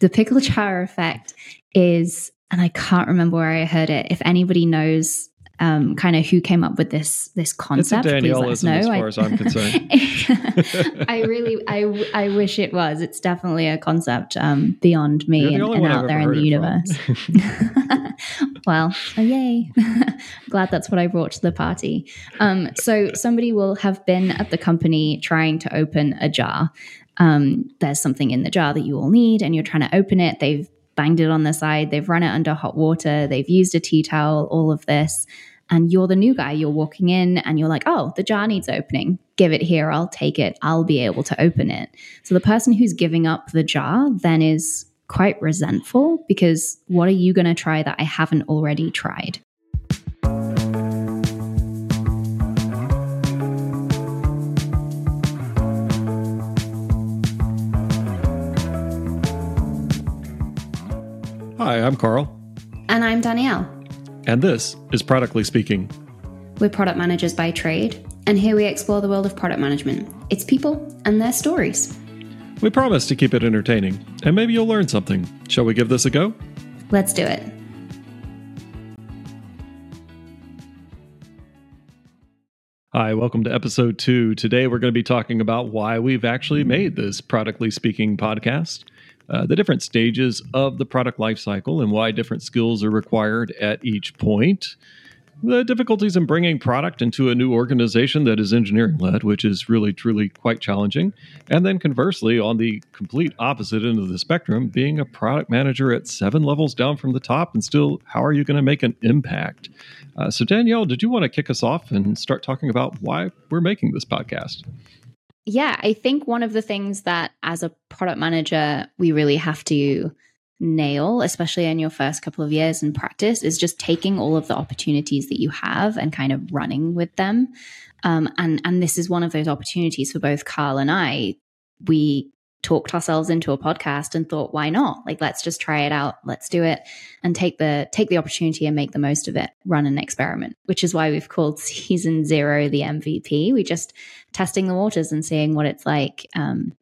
The pickle jar effect is, and I can't remember where I heard it. If anybody knows um, kind of who came up with this this concept. It's a Danielism as far as I'm concerned. I really, I, I wish it was. It's definitely a concept um, beyond me and, and out there in the universe. well, oh, yay! Glad that's what I brought to the party. Um, so somebody will have been at the company trying to open a jar. Um, there's something in the jar that you all need, and you're trying to open it. They've banged it on the side, they've run it under hot water, they've used a tea towel, all of this. And you're the new guy, you're walking in and you're like, oh, the jar needs opening. Give it here, I'll take it, I'll be able to open it. So the person who's giving up the jar then is quite resentful because what are you going to try that I haven't already tried? Hi, I'm Karl. And I'm Danielle. And this is Productly Speaking. We're product managers by trade, and here we explore the world of product management, its people, and their stories. We promise to keep it entertaining, and maybe you'll learn something. Shall we give this a go? Let's do it. Hi, welcome to episode two. Today we're going to be talking about why we've actually made this Productly Speaking podcast. Uh, the different stages of the product lifecycle and why different skills are required at each point. The difficulties in bringing product into a new organization that is engineering led, which is really, truly quite challenging. And then conversely, on the complete opposite end of the spectrum, being a product manager at seven levels down from the top, and still, how are you going to make an impact? Uh, so, Danielle, did you want to kick us off and start talking about why we're making this podcast? Yeah, I think one of the things that as a product manager, we really have to nail, especially in your first couple of years in practice, is just taking all of the opportunities that you have and kind of running with them. Um, and and this is one of those opportunities for both Karl and I. We talked ourselves into a podcast and thought why not? Like let's just try it out. Let's do it and take the take the opportunity and make the most of it. Run an experiment which is why we've called season zero the mvp we just testing the waters and seeing what it's like um,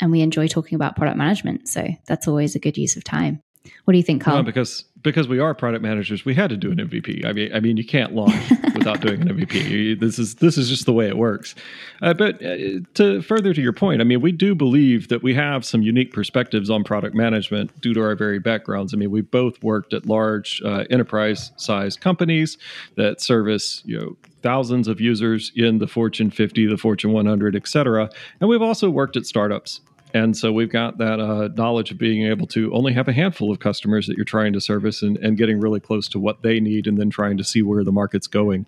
and we enjoy talking about product management. So that's always a good use of time what do you think karl well, because because we are product managers, we had to do an MVP. I mean, I mean, you can't launch without doing an MVP. This is this is just the way it works. Uh, but uh, to further to your point, I mean, we do believe that we have some unique perspectives on product management due to our very backgrounds. I mean, we both worked at large uh, enterprise-sized companies that service you know thousands of users in the Fortune 50, the Fortune 100, et cetera. And we've also worked at startups and so we've got that uh, knowledge of being able to only have a handful of customers that you're trying to service and, and getting really close to what they need and then trying to see where the market's going.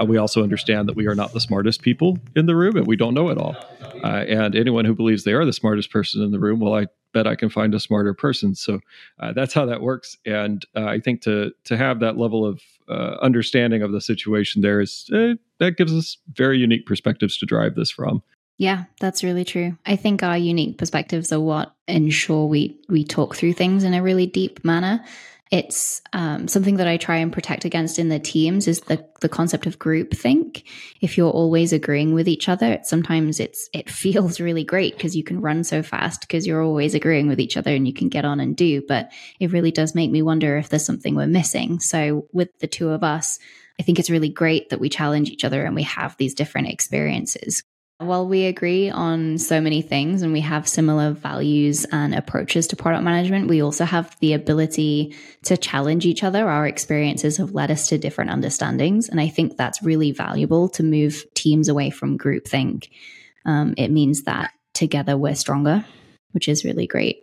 Uh, we also understand that we are not the smartest people in the room and we don't know it all. Uh, and anyone who believes they are the smartest person in the room, well, I bet I can find a smarter person. So uh, that's how that works. And uh, I think to to have that level of uh, understanding of the situation there is that gives us very unique perspectives to drive this from. Yeah, that's really true. I think our unique perspectives are what ensure we we talk through things in a really deep manner. It's um, something that I try and protect against in the teams is the the concept of groupthink. If you're always agreeing with each other, sometimes it's it feels really great because you can run so fast because you're always agreeing with each other and you can get on and do. But it really does make me wonder if there's something we're missing. So with the two of us, I think it's really great that we challenge each other and we have these different experiences while we agree on so many things and we have similar values and approaches to product management, we also have the ability to challenge each other. Our experiences have led us to different understandings. And I think that's really valuable to move teams away from groupthink. Um, it means that together we're stronger, which is really great.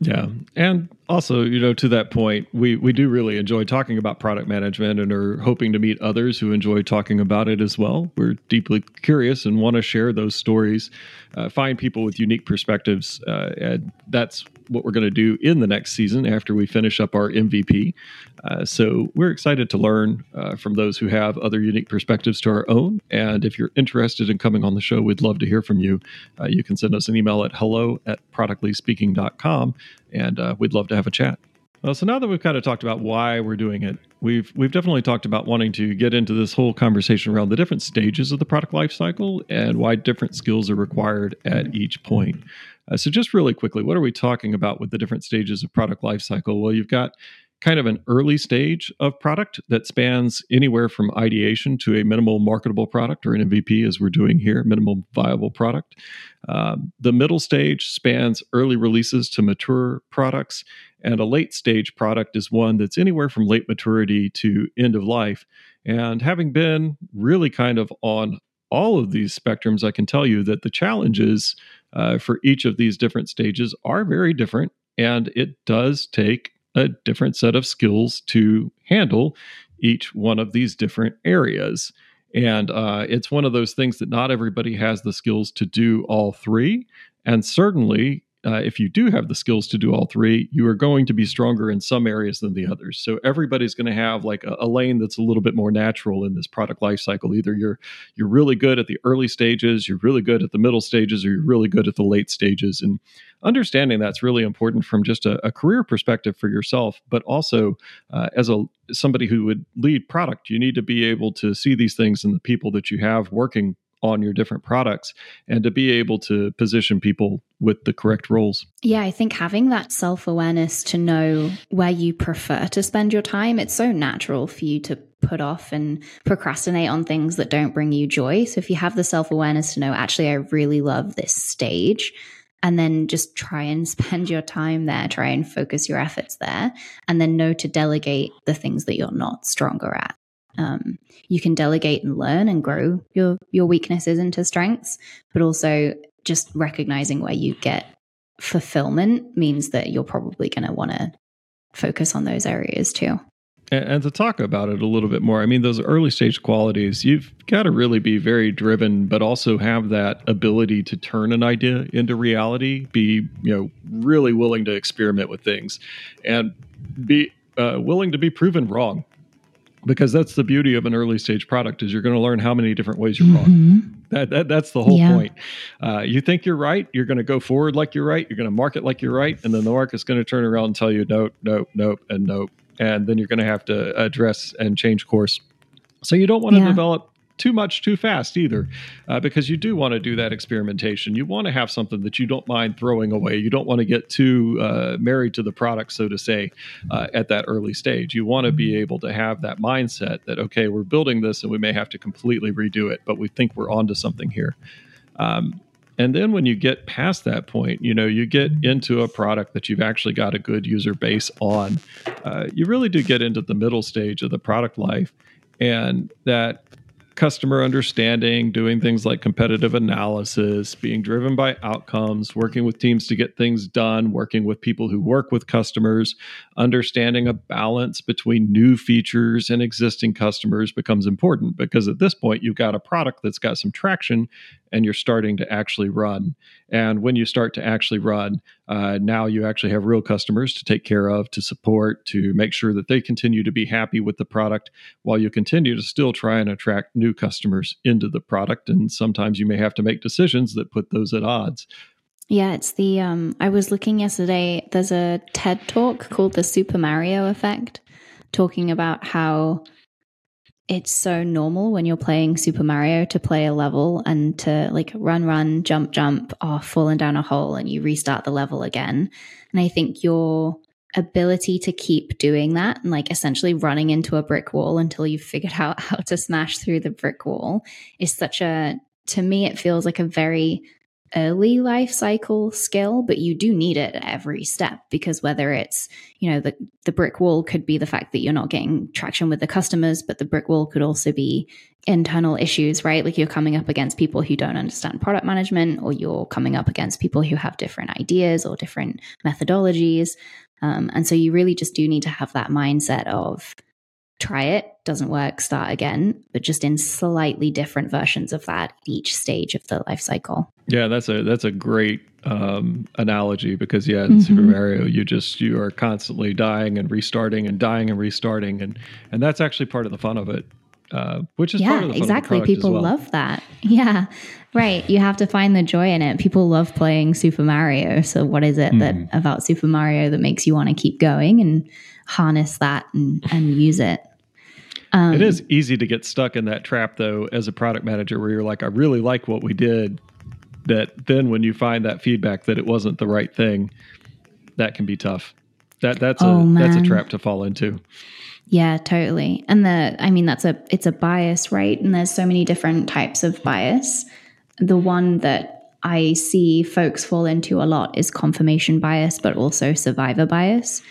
Yeah. And also, you know, to that point, we, we do really enjoy talking about product management and are hoping to meet others who enjoy talking about it as well. We're deeply curious and want to share those stories, uh, find people with unique perspectives. Uh, and that's what we're going to do in the next season after we finish up our MVP. Uh, so we're excited to learn uh, from those who have other unique perspectives to our own. And if you're interested in coming on the show, we'd love to hear from you. Uh, you can send us an email at hello at productlyspeaking.com and uh, we'd love to have a chat. Well, so now that we've kind of talked about why we're doing it, we've we've definitely talked about wanting to get into this whole conversation around the different stages of the product lifecycle and why different skills are required at each point. Uh, so, just really quickly, what are we talking about with the different stages of product lifecycle? Well, you've got kind of an early stage of product that spans anywhere from ideation to a minimal marketable product or an MVP, as we're doing here, minimal viable product. Um, the middle stage spans early releases to mature products, and a late stage product is one that's anywhere from late maturity to end of life. And having been really kind of on all of these spectrums, I can tell you that the challenges uh, for each of these different stages are very different. And it does take a different set of skills to handle each one of these different areas. And uh, it's one of those things that not everybody has the skills to do all three. And certainly, uh, if you do have the skills to do all three, you are going to be stronger in some areas than the others. So everybody's going to have like a, a, lane that's a little bit more natural in this product life cycle. Either you're you're really good at the early stages, you're really good at the middle stages, or you're really good at the late stages. And understanding that's really important from just a, a career perspective for yourself, but also uh, as a somebody who would lead product, you need to be able to see these things in the people that you have working on your different products and to be able to position people with the correct roles. Yeah, I think having that self awareness to know where you prefer to spend your time, it's so natural for you to put off and procrastinate on things that don't bring you joy. So if you have the self awareness to know, actually, I really love this stage. And then just try and spend your time there, try and focus your efforts there, and then know to delegate the things that you're not stronger at um, you can delegate and learn and grow your your weaknesses into strengths but also just recognizing where you get fulfillment means that you're probably going to want to focus on those areas too. And, to talk about it a little bit more i mean those early stage qualities you've got to really be very driven but also have that ability to turn an idea into reality be you know really willing to experiment with things and be uh, willing to be proven wrong because that's the beauty of an early stage product is you're going to learn how many different ways you're mm-hmm. wrong that, that that's the whole yeah. point uh, you think you're right you're going to go forward like you're right you're going to market like you're right and then the market's going to turn around and tell you nope nope nope and nope and then you're going to have to address and change course so you don't want to yeah. develop too much too fast either, uh, because you do want to do that experimentation. You want to have something that you don't mind throwing away. You don't want to get too uh, married to the product, so to say, uh, at that early stage. You want to be able to have that mindset that, okay, we're building this and we may have to completely redo it, but we think we're onto something here. Um, and then when you get past that point, you know, you get into a product that you've actually got a good user base on. Uh, you really do get into the middle stage of the product life. And that customer understanding, doing things like competitive analysis, being driven by outcomes, working with teams to get things done, working with people who work with customers, understanding a balance between new features and existing customers becomes important because at this point you've got a product that's got some traction and you're starting to actually run. And when you start to actually run, uh, now you actually have real customers to take care of, to support, to make sure that they continue to be happy with the product while you continue to still try and attract new customers into the product. And sometimes you may have to make decisions that put those at odds. Yeah, it's the um I was looking yesterday there's a TED talk called the Super Mario effect talking about how it's so normal when you're playing Super Mario to play a level and to like run, run, jump, jump, or falling down a hole and you restart the level again. And I think your ability to keep doing that and like essentially running into a brick wall until you've figured out how to smash through the brick wall is such a, to me, it feels like a very early life cycle skill, but you do need it at every step because whether it's, you know, the, the brick wall could be the fact that you're not getting traction with the customers, but the brick wall could also be internal issues, right? Like you're coming up against people who don't understand product management, or you're coming up against people who have different ideas or different methodologies. Um, and so you really just do need to have that mindset of, try it, doesn't work, start again, but just in slightly different versions of that each stage of the life cycle. Yeah, that's a that's a great um, analogy because yeah, in mm-hmm. Super Mario, you just you are constantly dying and restarting and dying and restarting, and and that's actually part of the fun of it. Uh, which is yeah, exactly. People well. love that. Yeah, right. You have to find the joy in it. People love playing Super Mario. So, what is it mm. that about Super Mario that makes you want to keep going and harness that and, and use it? Um, it is easy to get stuck in that trap, though, as a product manager, where you're like, I really like what we did, that then when you find that feedback that it wasn't the right thing, that can be tough. That that's oh, a man. that's a trap to fall into. Yeah, totally. And the I mean that's a it's a bias, right? And there's so many different types of bias. The one that I see folks fall into a lot is confirmation bias, but also survivor bias.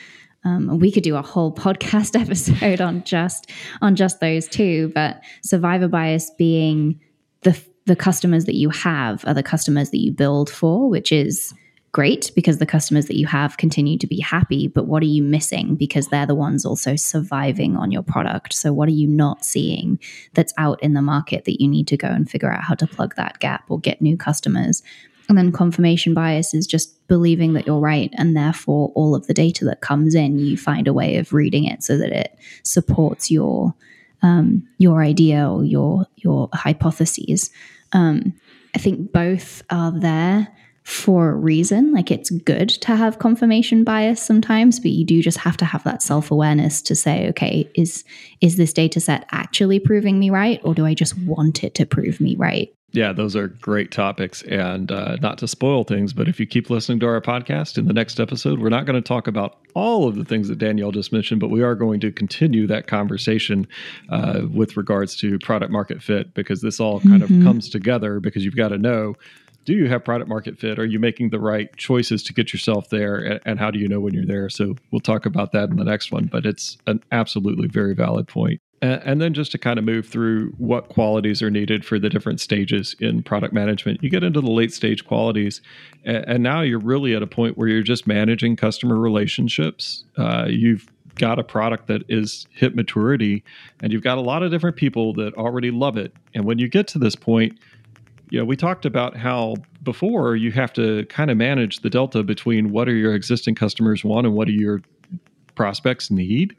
Um, we could do a whole podcast episode on just on just those two, but survivor bias being the the customers that you have are the customers that you build for, which is great because the customers that you have continue to be happy. But what are you missing? Because they're the ones also surviving on your product. So, what are you not seeing that's out in the market that you need to go and figure out how to plug that gap or get new customers? And then confirmation bias is just believing that you're right. And therefore, all of the data that comes in, you find a way of reading it so that it supports your. Um, your idea or your your hypotheses. Um, I think both are there for a reason. Like it's good to have confirmation bias sometimes, but you do just have to have that self-awareness to say, okay, is is this data set actually proving me right or do I just want it to prove me right? Yeah, those are great topics. And uh, not to spoil things, but if you keep listening to our podcast in the next episode, we're not going to talk about all of the things that Danielle just mentioned, but we are going to continue that conversation uh, with regards to product market fit because this all kind mm-hmm. of comes together because you've got to know do you have product market fit? Are you making the right choices to get yourself there? And, and, how do you know when you're there? So we'll talk about that in the next one, but it's an absolutely very valid point. And, and then just to kind of move through what qualities are needed for the different stages in product management, you get into the late stage qualities, and, and now you're really at a point where you're just managing customer relationships. Uh, you've got a product that is hit maturity, and you've got a lot of different people that already love it. And when you get to this point, you know, we talked about how before you have to kind of manage the delta between what are your existing customers want and what do your prospects need.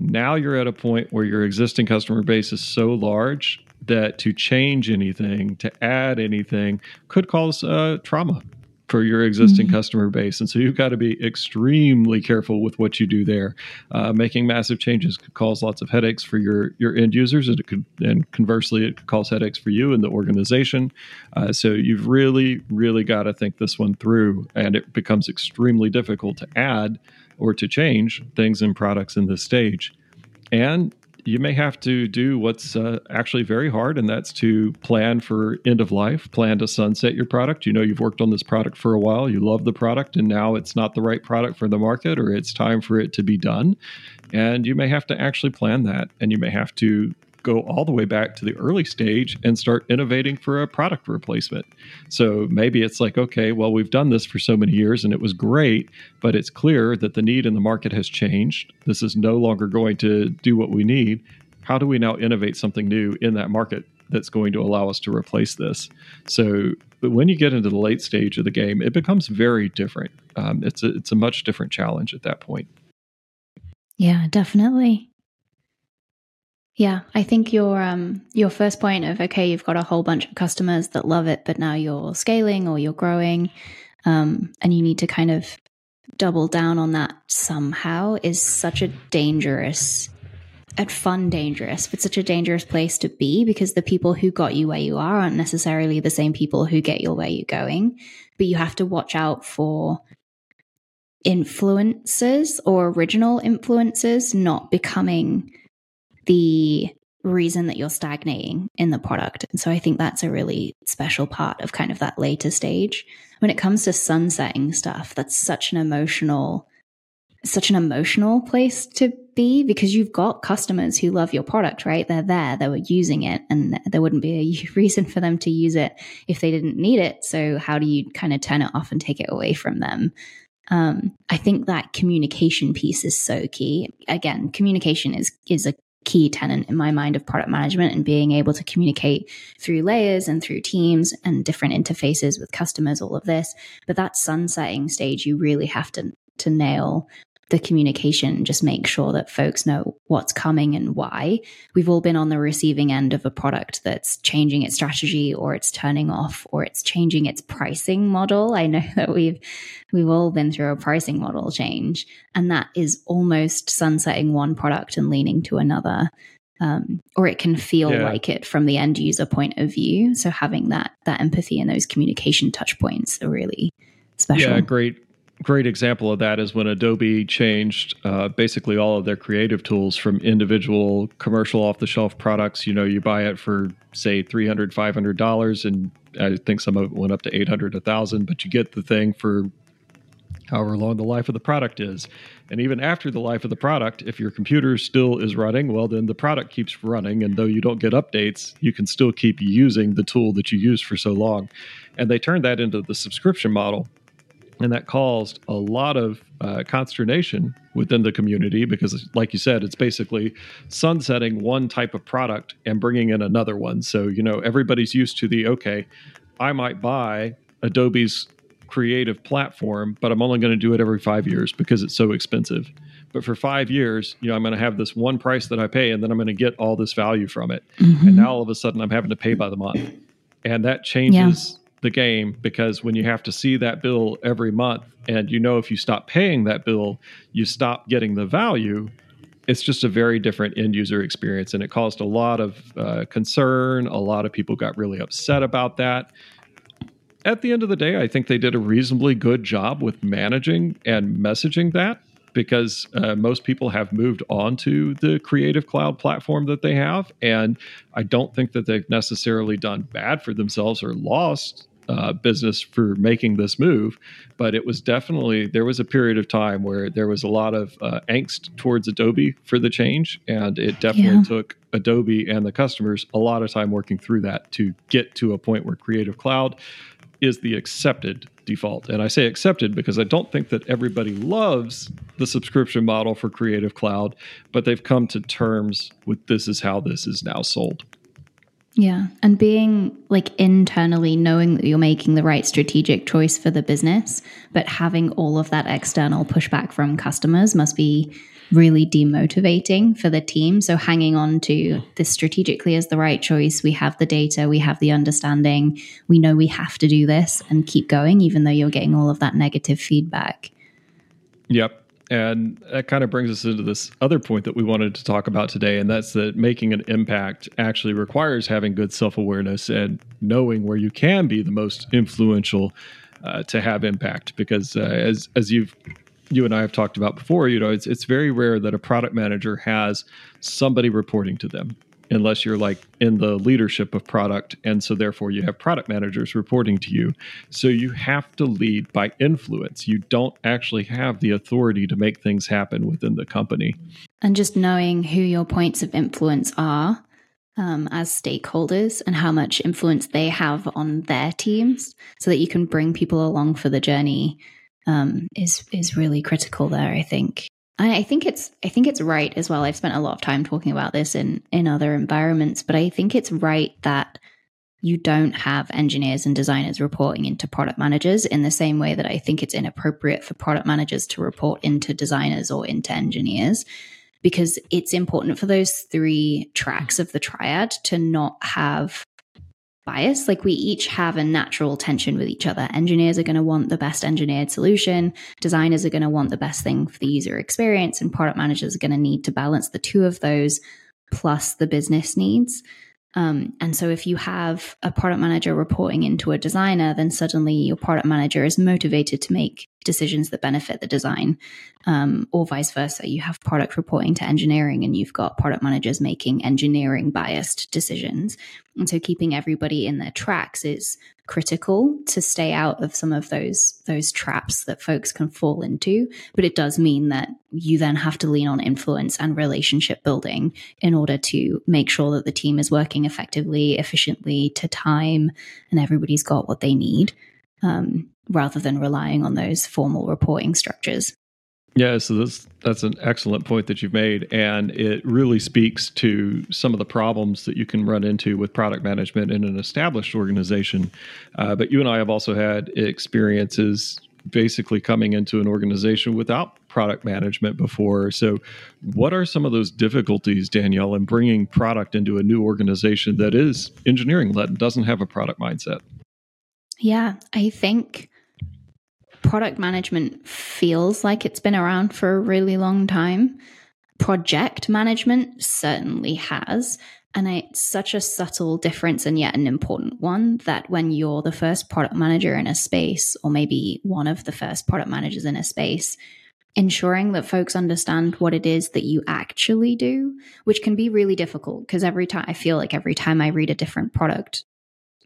Now you're at a point where your existing customer base is so large that to change anything, to add anything, could cause uh, trauma for your existing mm-hmm. customer base. And so you've got to be extremely careful with what you do there. Uh, making massive changes could cause lots of headaches for your your end users, and it could, and conversely, it could cause headaches for you and the organization. Uh, so you've really, really got to think this one through, and it becomes extremely difficult to add or to change things in products in this stage. And you may have to do what's uh, actually very hard, and that's to plan for end of life, plan to sunset your product. You know, you've worked on this product for a while, you love the product, and now it's not the right product for the market, or it's time for it to be done. And you may have to actually plan that, and you may have to go all the way back to the early stage and start innovating for a product replacement. So maybe it's like, okay, well, we've done this for so many years and it was great, but it's clear that the need in the market has changed. This is no longer going to do what we need. How do we now innovate something new in that market that's going to allow us to replace this? So, but when you get into the late stage of the game, it becomes very different. Um, it's a, it's a much different challenge at that point. Yeah, definitely. Yeah, I think your um your first point of okay, you've got a whole bunch of customers that love it, but now you're scaling or you're growing, um, and you need to kind of double down on that somehow is such a dangerous at fun dangerous, but such a dangerous place to be because the people who got you where you are aren't necessarily the same people who get you where you're going. But you have to watch out for influences or original influences not becoming the reason that you're stagnating in the product. And so I think that's a really special part of kind of that later stage. When it comes to sunsetting stuff, that's such an emotional such an emotional place to be because you've got customers who love your product, right? They're there, they were using it, and there wouldn't be a reason for them to use it if they didn't need it. So, how do you kind of turn it off and take it away from them? Um, I think that communication piece is so key. Again, communication is is a key tenant in my mind of product management and being able to communicate through layers and through teams and different interfaces with customers all of this. But that sunsetting stage you really have to to nail the communication, just make sure that folks know what's coming and why. We've all been on the receiving end of a product that's changing its strategy or it's turning off or it's changing its pricing model. I know that we've we've all been through a pricing model change and that is almost sunsetting one product and leaning to another. um, or it can feel yeah. like it from the end user point of view. So having that that empathy and those communication touch points are really special. Yeah, great great example of that is when Adobe changed uh, basically all of their creative tools from individual commercial off the shelf products. You know, you buy it for say $300, $500, and I think some of it went up to 800, 1000, but you get the thing for however long the life of the product is. And even after the life of the product, if your computer still is running, well, then the product keeps running. And though you don't get updates, you can still keep using the tool that you used for so long. And they turned that into the subscription model. And that caused a lot of uh, consternation within the community because, like you said, it's basically sunsetting one type of product and bringing in another one. So, you know, everybody's used to the okay, I might buy Adobe's creative platform, but I'm only going to do it every five years because it's so expensive. But for five years, you know, I'm going to have this one price that I pay, and then I'm going to get all this value from it. Mm-hmm. And now all of a sudden, I'm having to pay by the month, and that changes. The game because when you have to see that bill every month, and you know if you stop paying that bill, you stop getting the value, it's just a very different end user experience and it caused a lot of uh, concern a lot of people got really upset about that at the end of the day, I think they did a reasonably good job with managing and messaging that because uh, most people have moved on to the Creative Cloud platform that they have. And I don't think that they've necessarily done bad for themselves or lost uh, business for making this move. But it was definitely, there was a period of time where there was a lot of uh, angst towards Adobe for the change. And it definitely yeah. took Adobe and the customers a lot of time working through that to get to a point where Creative Cloud is the accepted default. And I say accepted because I don't think that everybody loves the subscription model for Creative Cloud, but they've come to terms with this is how this is now sold. Yeah. And being like internally knowing that you're making the right strategic choice for the business, but having all of that external pushback from customers must be really demotivating for the team. So hanging on to this strategically is the right choice. We have the data, we have the understanding, we know we have to do this and keep going, even though you're getting all of that negative feedback. Yep. And that kind of brings us into this other point that we wanted to talk about today, and that's that making an impact actually requires having good self awareness and knowing where you can be the most influential uh, to have impact. Because uh, as as you've you and I have talked about before, you know, it's it's very rare that a product manager has somebody reporting to them unless you're like in the leadership of product and so therefore you have product managers reporting to you. So you have to lead by influence. You don't actually have the authority to make things happen within the company. And just knowing who your points of influence are um, as stakeholders and how much influence they have on their teams so that you can bring people along for the journey um, is is really critical there. I think. I, think it's I think it's right as well. I've spent a lot of time talking about this in in other environments, but I think it's right that you don't have engineers and designers reporting into product managers in the same way that I think it's inappropriate for product managers to report into designers or into engineers because it's important for those three tracks of the triad to not have bias. Like we each have a natural tension with each other. Engineers are going to want the best engineered solution. Designers are going to want the best thing for the user experience and product managers are going to need to balance the two of those plus the business needs. Um, and so if you have a product manager reporting into a designer, then suddenly your product manager is motivated to make decisions that benefit the design, um, or vice versa. You have product reporting to engineering, and you've got product managers making engineering biased decisions. And so, keeping everybody in their tracks is critical to stay out of some of those those traps that folks can fall into. But it does mean that you then have to lean on influence and relationship building in order to make sure that the team is working effectively, efficiently, to time, and everybody's got what they need. Um, rather than relying on those formal reporting structures. Yeah, so that's that's an excellent point that you've made, and it really speaks to some of the problems that you can run into with product management in an established organization. Uh, but you and I have also had experiences basically coming into an organization without product management before. So, what are some of those difficulties, Danielle, in bringing product into a new organization that is engineering led and doesn't have a product mindset? Yeah, I think product management feels like it's been around for a really long time, project management certainly has. And it's such a subtle difference and yet an important one that when you're the first product manager in a space, or maybe one of the first product managers in a space, ensuring that folks understand what it is that you actually do, which can be really difficult because every time I feel like every time I read a different product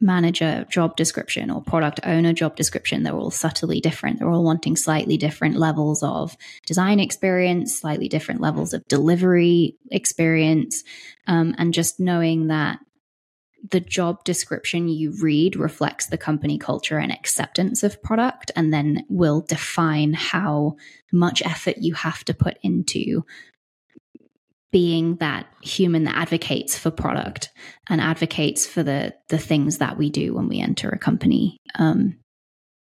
manager job description or product owner job description, they're all subtly different. They're all wanting slightly different levels of design experience, slightly different levels of delivery experience. Um, and just knowing that the job description you read reflects the company culture and acceptance of product, and then will define how much effort you have to put into being that human that advocates for product and advocates for the the things that we do when we enter a company. Um,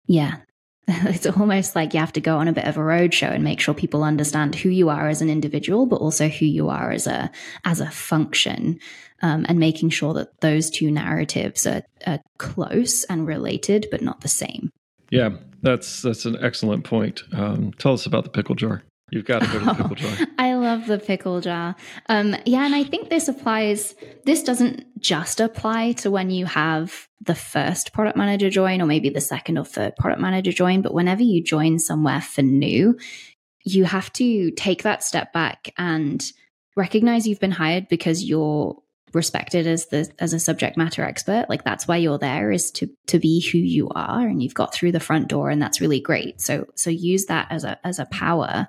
yeah, it's almost like you have to go on a bit of a roadshow and make sure people understand who you are as an individual, but also who you are as a as a function, um, and making sure that those two narratives are, are close and related, but not the same. Yeah, that's that's an excellent point. Um, tell us about the pickle jar. You've got to go to the pickle jar. I love the pickle jar. Um, yeah, and I think this applies, this doesn't just apply to when you have the first product manager join or maybe the second or third product manager join, but whenever you join somewhere for new, you have to take that step back and recognize you've been hired because you're respected as the as a subject matter expert like that's why you're there is to to be who you are and you've got through the front door and that's really great so so use that as a as a power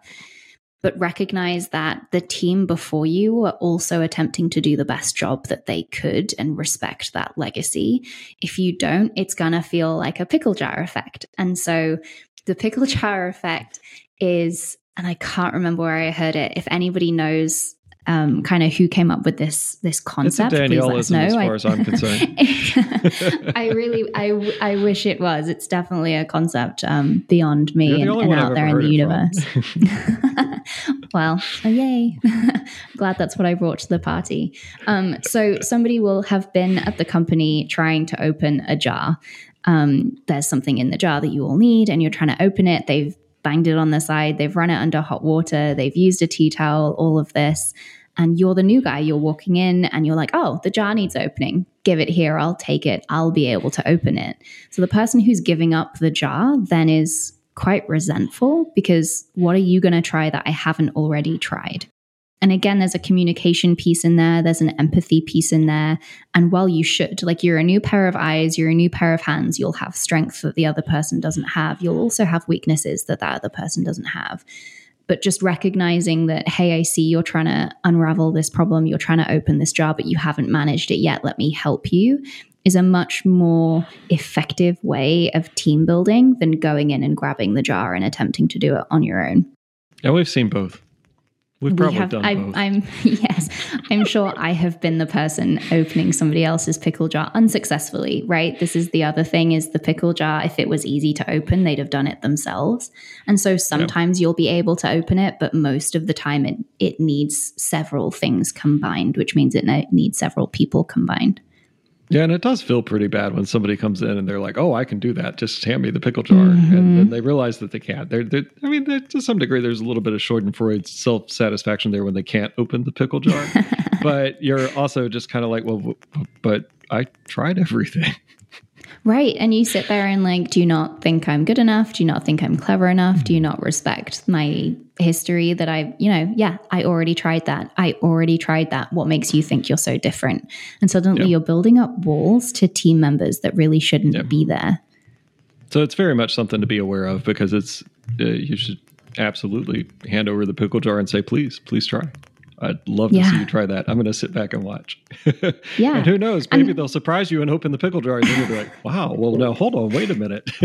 but recognize that the team before you were also attempting to do the best job that they could and respect that legacy. If you don't, it's going to feel like a pickle jar effect. And so the pickle jar effect is, and I can't remember where I heard it. If anybody knows um, kind of who came up with this this concept. It's a Danielism, as far as I'm concerned. I really, I, I wish it was. It's definitely a concept um, beyond me and, and out there in the universe. well, oh, yay! Glad that's what I brought to the party. Um, so somebody will have been at the company trying to open a jar. Um, there's something in the jar that you all need, and you're trying to open it. They've banged it on the side, they've run it under hot water, they've used a tea towel, all of this. And you're the new guy, you're walking in and you're like, oh, the jar needs opening. Give it here, I'll take it, I'll be able to open it. So the person who's giving up the jar then is quite resentful because what are you going to try that I haven't already tried? And again, there's a communication piece in there, there's an empathy piece in there. And while you should, like you're a new pair of eyes, you're a new pair of hands, you'll have strength that the other person doesn't have. You'll also have weaknesses that that other person doesn't have. But just recognizing that, hey, I see you're trying to unravel this problem, you're trying to open this jar, but you haven't managed it yet. Let me help you is a much more effective way of team building than going in and grabbing the jar and attempting to do it on your own. Yeah, we've seen both. We've probably we have, done I, both. I'm yes, I'm sure I have been the person opening somebody else's pickle jar unsuccessfully. Right. This is the other thing: is the pickle jar. If it was easy to open, they'd have done it themselves. And so sometimes yep. you'll be able to open it, but most of the time it it needs several things combined, which means it needs several people combined. Yeah, and it does feel pretty bad when somebody comes in and they're like, "Oh, I can do that. Just hand me the pickle jar," mm-hmm. and then they realize that they can't. They're, they're I mean, they're, to some degree, there's a little bit of Schadenfreude's self satisfaction there when they can't open the pickle jar. but you're also just kind of like, "Well, but I tried everything." Right. And you sit there and like, do you not think I'm good enough? Do you not think I'm clever enough? Do you not respect my history that I, you know, yeah, I already tried that. I already tried that. What makes you think you're so different? And suddenly you're building up walls to team members that really shouldn't be there. So it's very much something to be aware of because it's, uh, you should absolutely hand over the pickle jar and say, please, please try. I'd love yeah. to see you try that. I'm going to sit back and watch. yeah. And who knows? Maybe and, they'll surprise you and open the pickle jar, and then you'll be like, "Wow, well, now hold on, wait a minute."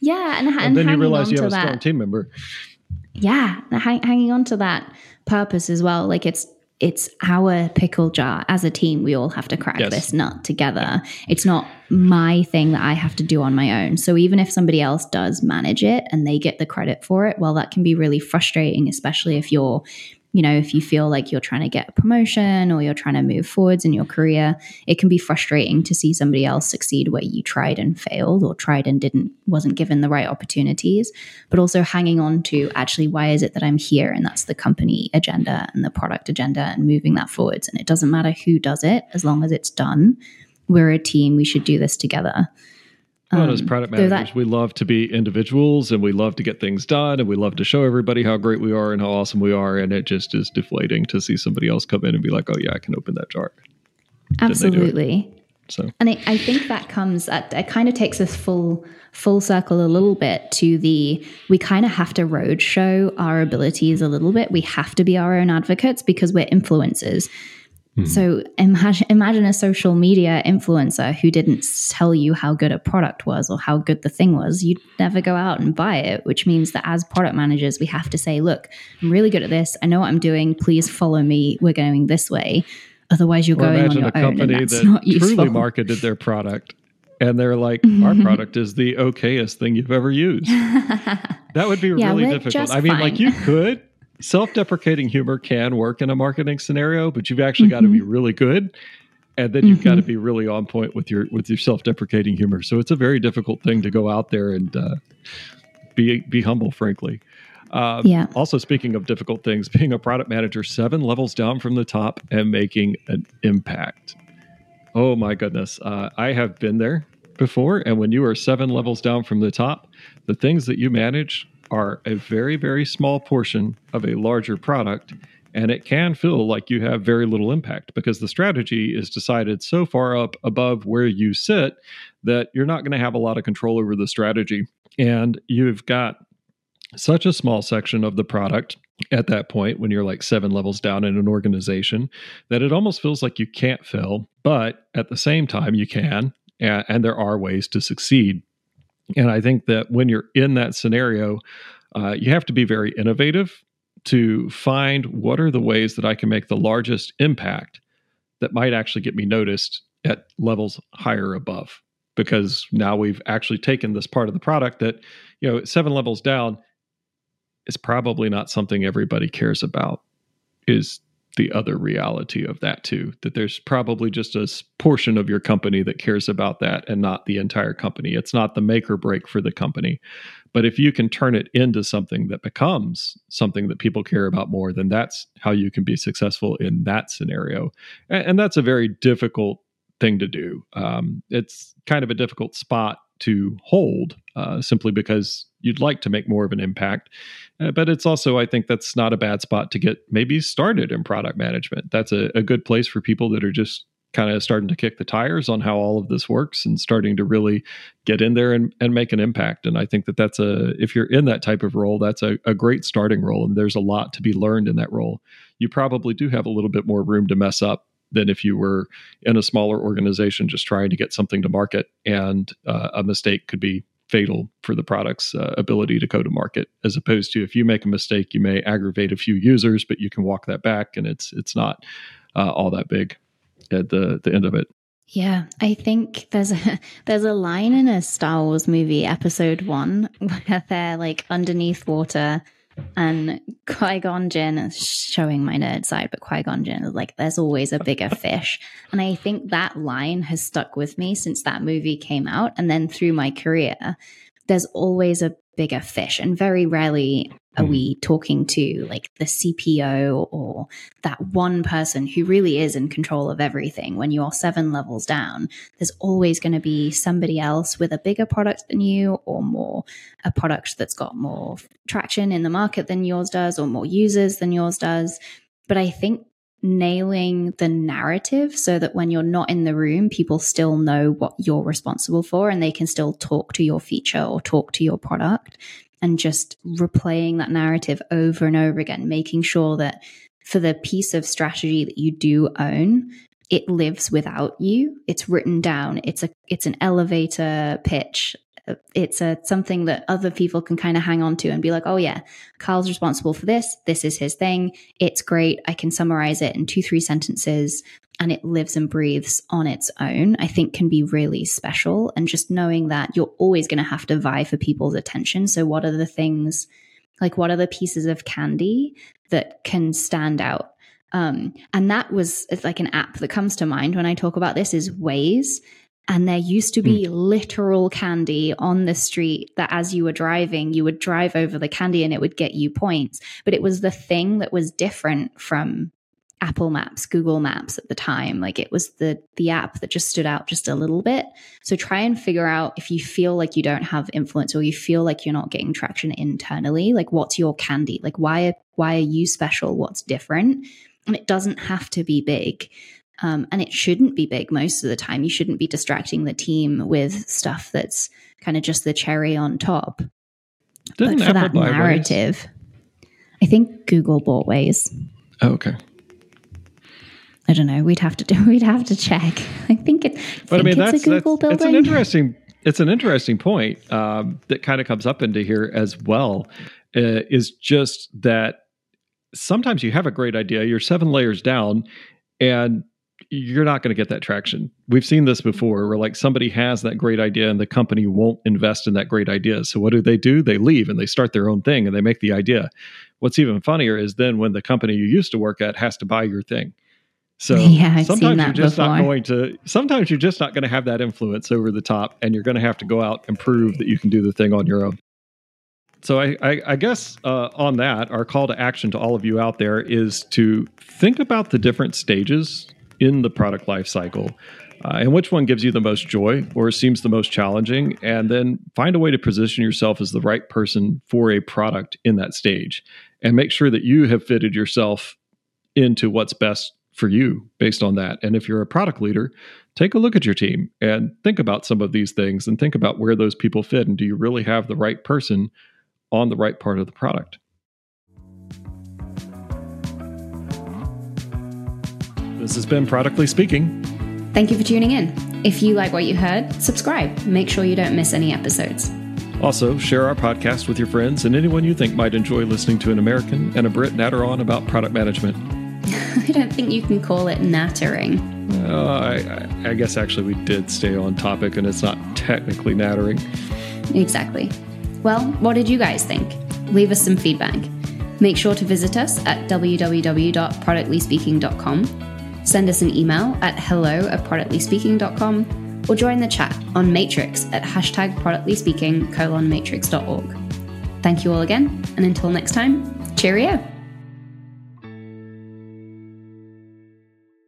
yeah, and, and, and then you realize you have a that, strong team member. Yeah, hang, hanging on to that purpose as well. Like it's it's our pickle jar as a team. We all have to crack yes. this nut together. It's not my thing that I have to do on my own. So even if somebody else does manage it and they get the credit for it, well, that can be really frustrating, especially if you're you know, if you feel like you're trying to get a promotion or you're trying to move forwards in your career, it can be frustrating to see somebody else succeed where you tried and failed or tried and didn't, wasn't given the right opportunities. But also hanging on to actually, why is it that I'm here? And that's the company agenda and the product agenda and moving that forwards. And it doesn't matter who does it as long as it's done. We're a team, we should do this together. Well, as um, product managers, that, we love to be individuals and we love to get things done and we love to show everybody how great we are and how awesome we are. And it just is deflating to see somebody else come in and be like, oh, yeah, I can open that jar. Absolutely. So, and I, I think that comes at, it kind of takes us full full circle a little bit to the we kind of have to road show our abilities a little bit. We have to be our own advocates because we're influencers. Mm-hmm. So imagine imagine a social media influencer who didn't tell you how good a product was or how good the thing was. You'd never go out and buy it, which means that as product managers, we have to say, "Look, I'm really good at this. I know what I'm doing. Please follow me. We're going this way." Otherwise, you're or going on your a own, company that truly marketed their product and they're like, our product is the okayest thing you've ever used. that would be yeah, really difficult. I mean, fine. like you could self-deprecating humor can work in a marketing scenario, but you've actually mm-hmm. got to be really good. And then you've mm-hmm. got to be really on point with your with your self-deprecating humor. So it's a very difficult thing to go out there and uh, be be humble, frankly. Uh, yeah. Also, speaking of difficult things, being a product manager seven levels down from the top and making an impact. Oh my goodness, uh, I have been there before. And when you are seven levels down from the top, the things that you manage are a very, very small portion of a larger product. And it can feel like you have very little impact because the strategy is decided so far up above where you sit that you're not going to have a lot of control over the strategy. And you've got such a small section of the product at that point when you're like seven levels down in an organization that it almost feels like you can't fill. But at the same time, you can. And, and there are ways to succeed. And I think that when you're in that scenario, uh, you have to be very innovative to find what are the ways that I can make the largest impact that might actually get me noticed at levels higher above. Because now we've actually taken this part of the product that, you know, seven levels down is probably not something everybody cares about, is the other reality of that too that there's probably just a portion of your company that cares about that and not the entire company. It's not the make or break for the company. But if you can turn it into something that becomes something that people care about more then that's how you can be successful in that scenario. And, and that's a very difficult thing to do. Um, it's kind of a difficult spot to hold uh, simply because you'd like to make more of an impact. Uh, but it's also, I think that's not a bad spot to get maybe started in product management. That's a, a good place for people that are just kind of starting to kick the tires on how all of this works and starting to really get in there and, and make an impact. And I think that that's a, if you're in that type of role, that's a, a great starting role. And there's a lot to be learned in that role. You probably do have a little bit more room to mess up than if you were in a smaller organization just trying to get something to market and uh, a mistake could be fatal for the product's uh, ability to go to market as opposed to if you make a mistake you may aggravate a few users but you can walk that back and it's it's not uh, all that big at the the end of it. Yeah, I think there's a there's a line in a Star Wars movie, Episode One, where they're like underneath water and Qui Gon Jinn is showing my nerd side, but Qui Gon Jinn is like, there's always a bigger fish. And I think that line has stuck with me since that movie came out. And then through my career, there's always a bigger fish. And very rarely are we hmm. talking to like the CPO or that one person who really is in control of everything? When you're seven levels down, there's always going to be somebody else with a bigger product than you or more, a product that's got more traction in the market than yours does or more users than yours does. But I think nailing the narrative so that when you're not in the room, people still know what you're responsible for and they can still talk to your feature or talk to your product and just replaying that narrative over and over again, making sure that for the piece of strategy that you do own, it lives without you. It's written down. It's a it's an elevator pitch it's a something that other people can kind of hang on to and be like, oh yeah, Karl's responsible for this. This is his thing. It's great. I can summarize it in two, three sentences and it lives and breathes on its own, I think can be really special. And just knowing that you're always going to have to vie for people's attention. So what are the things Like, what are the pieces of candy that can stand out? Um, and that was it's like an app that comes to mind when I talk about this is Waze. And there used to be mm. literal candy on the street that as you were driving, you would drive over the candy and it would get you points. But it was the thing that was different from Apple Maps, Google Maps at the time. Like it was the the app that just stood out just a little bit. So try and figure out if you feel like you don't have influence or you feel like you're not getting traction internally, like what's your candy? Like why why are you special? What's different? And it doesn't have to be big. Um, and it shouldn't be big most of the time. You shouldn't be distracting the team with stuff that's kind of just the cherry on top. Didn't but for Apple that narrative? I think Google bought Waze. Oh, okay. I don't know. We'd have to do. We'd have to check. I think it. But I mean, that's, that's it's an interesting. It's an interesting point um, that kind of comes up into here as well. Uh, is just that sometimes you have a great idea, you're seven layers down, and you're not going to get that traction. We've seen this before where like somebody has that great idea and the company won't invest in that great idea. So what do they do? They leave and they start their own thing and they make the idea. What's even funnier is then when the company you used to work at has to buy your thing. So yeah, sometimes you're just before. not going to sometimes you're just not going to have that influence over the top and you're going to have to go out and prove that you can do the thing on your own so I, I, I guess uh, on that, our call to action to all of you out there is to think about the different stages in the product life cycle. Uh, and which one gives you the most joy or seems the most challenging and then find a way to position yourself as the right person for a product in that stage and make sure that you have fitted yourself into what's best for you based on that and if you're a product leader take a look at your team and think about some of these things and think about where those people fit and do you really have the right person on the right part of the product. This has been Productly Speaking. Thank you for tuning in. If you like what you heard, subscribe. Make sure you don't miss any episodes. Also, share our podcast with your friends and anyone you think might enjoy listening to an American and a Brit natter on about product management. I don't think you can call it nattering. Uh, I, I guess actually we did stay on topic and it's not technically nattering. Exactly. Well, what did you guys think? Leave us some feedback. Make sure to visit us at www.productlyspeaking.com. Send us an email at hello at productlyspeaking.com or join the chat on Matrix at hashtag productlyspeaking colon matrix.org. Thank you all again, and until next time, cheerio.